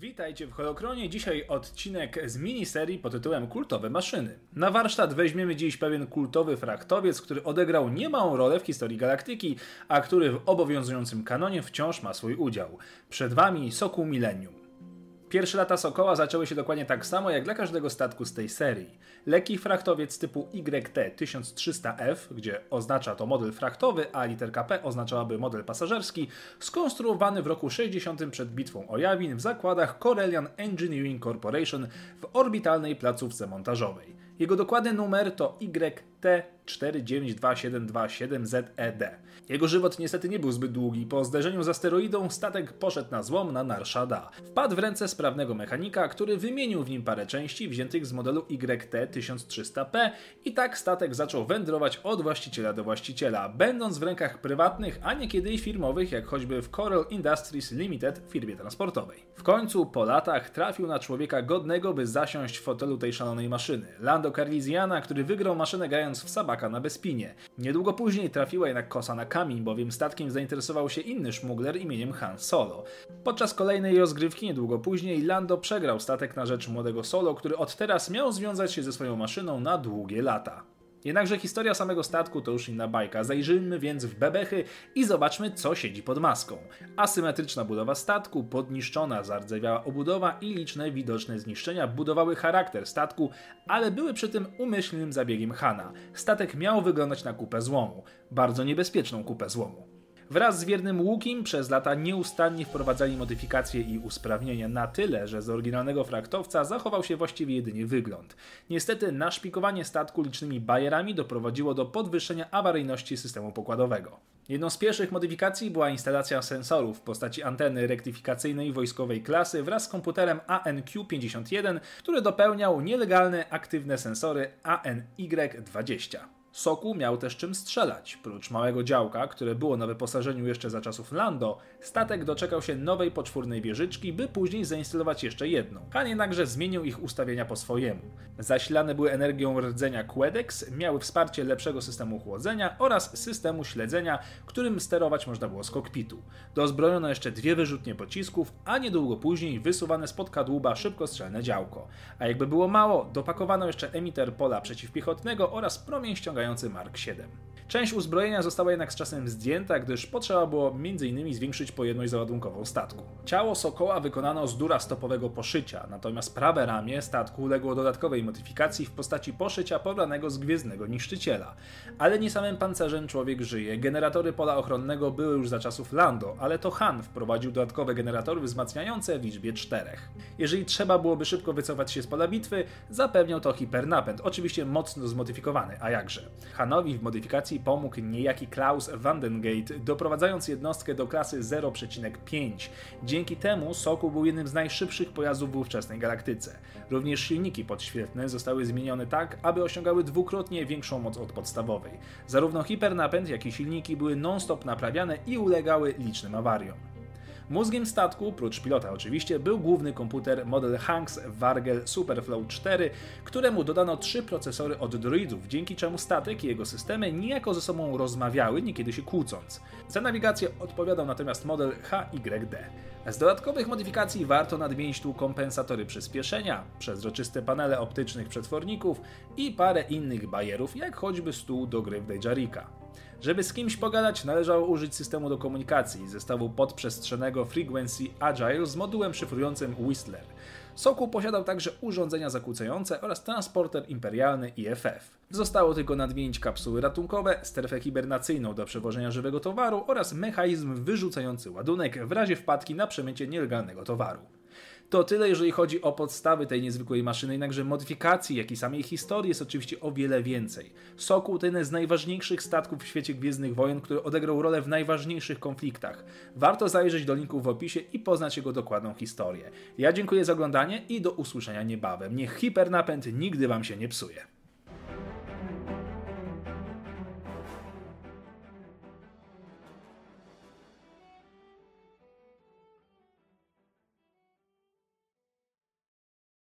Witajcie w Holokronie. Dzisiaj odcinek z miniserii pod tytułem Kultowe maszyny. Na warsztat weźmiemy dziś pewien kultowy fraktowiec, który odegrał niemałą rolę w historii galaktyki, a który w obowiązującym kanonie wciąż ma swój udział. Przed wami Sokół Millennium. Pierwsze lata Sokoła zaczęły się dokładnie tak samo jak dla każdego statku z tej serii. Lekki frachtowiec typu YT-1300F, gdzie oznacza to model frachtowy, a literka P oznaczałaby model pasażerski, skonstruowany w roku 60 przed bitwą o Jawin w zakładach Corellian Engineering Corporation w orbitalnej placówce montażowej. Jego dokładny numer to YT4927227ZED. Jego żywot niestety nie był zbyt długi. Po zderzeniu z asteroidą statek poszedł na złom na Narshada. Wpadł w ręce sprawnego mechanika, który wymienił w nim parę części wziętych z modelu YT1300P i tak statek zaczął wędrować od właściciela do właściciela, będąc w rękach prywatnych, a niekiedy firmowych, jak choćby w Coral Industries Limited, firmie transportowej. W końcu, po latach, trafił na człowieka godnego, by zasiąść w fotelu tej szalonej maszyny. Lando Carlisiana, który wygrał maszynę grając w Sabaka na Bespinie. Niedługo później trafiła jednak kosa na kamień, bowiem statkiem zainteresował się inny szmugler imieniem Han Solo. Podczas kolejnej rozgrywki niedługo później Lando przegrał statek na rzecz młodego Solo, który od teraz miał związać się ze swoją maszyną na długie lata. Jednakże historia samego statku to już inna bajka. Zajrzyjmy więc w bebechy i zobaczmy, co siedzi pod maską. Asymetryczna budowa statku, podniszczona, zardzewiała obudowa i liczne widoczne zniszczenia budowały charakter statku, ale były przy tym umyślnym zabiegiem Hana. Statek miał wyglądać na kupę złomu. Bardzo niebezpieczną kupę złomu. Wraz z wiernym Łukim przez lata nieustannie wprowadzali modyfikacje i usprawnienia na tyle, że z oryginalnego fraktowca zachował się właściwie jedynie wygląd. Niestety naszpikowanie statku licznymi bajerami doprowadziło do podwyższenia awaryjności systemu pokładowego. Jedną z pierwszych modyfikacji była instalacja sensorów w postaci anteny rektyfikacyjnej wojskowej klasy wraz z komputerem ANQ51, który dopełniał nielegalne aktywne sensory ANY20. Soku miał też czym strzelać. Prócz małego działka, które było na wyposażeniu jeszcze za czasów Lando, statek doczekał się nowej poczwórnej wieżyczki, by później zainstalować jeszcze jedną. Han jednakże zmienił ich ustawienia po swojemu. Zasilane były energią rdzenia Quedex, miały wsparcie lepszego systemu chłodzenia oraz systemu śledzenia, którym sterować można było z kokpitu. Dozbrojono jeszcze dwie wyrzutnie pocisków, a niedługo później wysuwane spod kadłuba szybkostrzelne działko. A jakby było mało, dopakowano jeszcze emiter pola przeciwpiechotnego oraz promień ściągający ściągający Mark 7. Część uzbrojenia została jednak z czasem zdjęta, gdyż potrzeba było m.in. zwiększyć pojemność załadunkową statku. Ciało Sokoła wykonano z dura stopowego poszycia, natomiast prawe ramię statku uległo dodatkowej modyfikacji w postaci poszycia pobranego z gwiezdnego niszczyciela. Ale nie samym pancerzem człowiek żyje. Generatory pola ochronnego były już za czasów Lando, ale to Han wprowadził dodatkowe generatory wzmacniające w liczbie czterech. Jeżeli trzeba byłoby szybko wycofać się z pola bitwy, zapewniał to hipernapęd, oczywiście mocno zmodyfikowany, a jakże. Hanowi w modyfikacji pomógł niejaki Klaus Vandengate, doprowadzając jednostkę do klasy 0,5. Dzięki temu Sokół był jednym z najszybszych pojazdów w ówczesnej galaktyce. Również silniki podświetlne zostały zmienione tak, aby osiągały dwukrotnie większą moc od podstawowej. Zarówno hipernapęd, jak i silniki były non-stop naprawiane i ulegały licznym awariom. Mózgiem statku, prócz pilota oczywiście, był główny komputer model Hanks Vargel Superflow 4, któremu dodano trzy procesory od droidów, dzięki czemu statek i jego systemy niejako ze sobą rozmawiały, niekiedy się kłócąc. Za nawigację odpowiadał natomiast model HYD. Z dodatkowych modyfikacji warto nadmienić tu kompensatory przyspieszenia, przezroczyste panele optycznych przetworników i parę innych bajerów, jak choćby stół do gry w Dejarika. Żeby z kimś pogadać, należało użyć systemu do komunikacji, zestawu podprzestrzennego Frequency Agile z modułem szyfrującym Whistler. Sokół posiadał także urządzenia zakłócające oraz transporter imperialny IFF. Zostało tylko nadmienić kapsuły ratunkowe, strefę hibernacyjną do przewożenia żywego towaru oraz mechanizm wyrzucający ładunek w razie wpadki na przemycie nielegalnego towaru. To tyle, jeżeli chodzi o podstawy tej niezwykłej maszyny, jednakże modyfikacji, jak i samej historii jest oczywiście o wiele więcej. Sokół to jeden z najważniejszych statków w świecie Gwiezdnych Wojen, który odegrał rolę w najważniejszych konfliktach. Warto zajrzeć do linku w opisie i poznać jego dokładną historię. Ja dziękuję za oglądanie i do usłyszenia niebawem. Niech hipernapęd nigdy Wam się nie psuje.